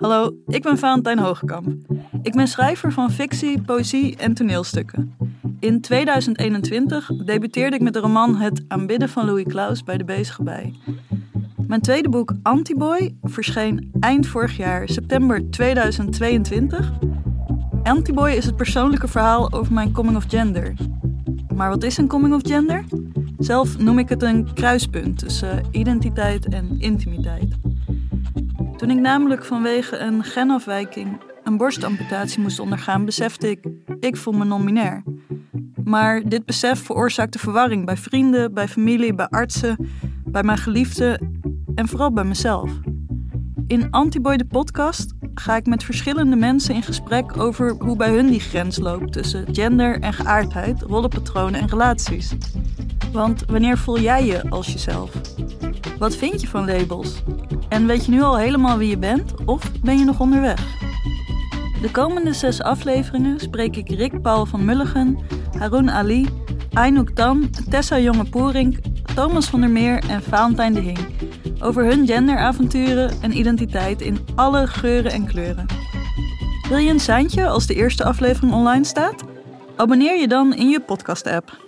Hallo, ik ben Valentijn Hoogkamp. Ik ben schrijver van fictie, poëzie en toneelstukken. In 2021 debuteerde ik met de roman Het aanbidden van Louis Klaus bij de Bezige Bij. Mijn tweede boek Antiboy verscheen eind vorig jaar, september 2022. Antiboy is het persoonlijke verhaal over mijn coming of gender. Maar wat is een coming of gender? Zelf noem ik het een kruispunt tussen identiteit en intimiteit. Toen ik namelijk vanwege een genafwijking een borstamputatie moest ondergaan, besefte ik, ik voel me non-binair. Maar dit besef veroorzaakte verwarring bij vrienden, bij familie, bij artsen, bij mijn geliefden en vooral bij mezelf. In Antiboy de podcast ga ik met verschillende mensen in gesprek over hoe bij hun die grens loopt tussen gender en geaardheid, rollenpatronen en relaties. Want wanneer voel jij je als jezelf? Wat vind je van labels? En weet je nu al helemaal wie je bent of ben je nog onderweg? De komende zes afleveringen spreek ik Rick Paul van Mulligen, Haroun Ali, Aynouk Tan, Tessa Jonge-Poerink, Thomas van der Meer en Valentijn de Hing over hun genderavonturen en identiteit in alle geuren en kleuren. Wil je een seintje als de eerste aflevering online staat? Abonneer je dan in je podcast-app.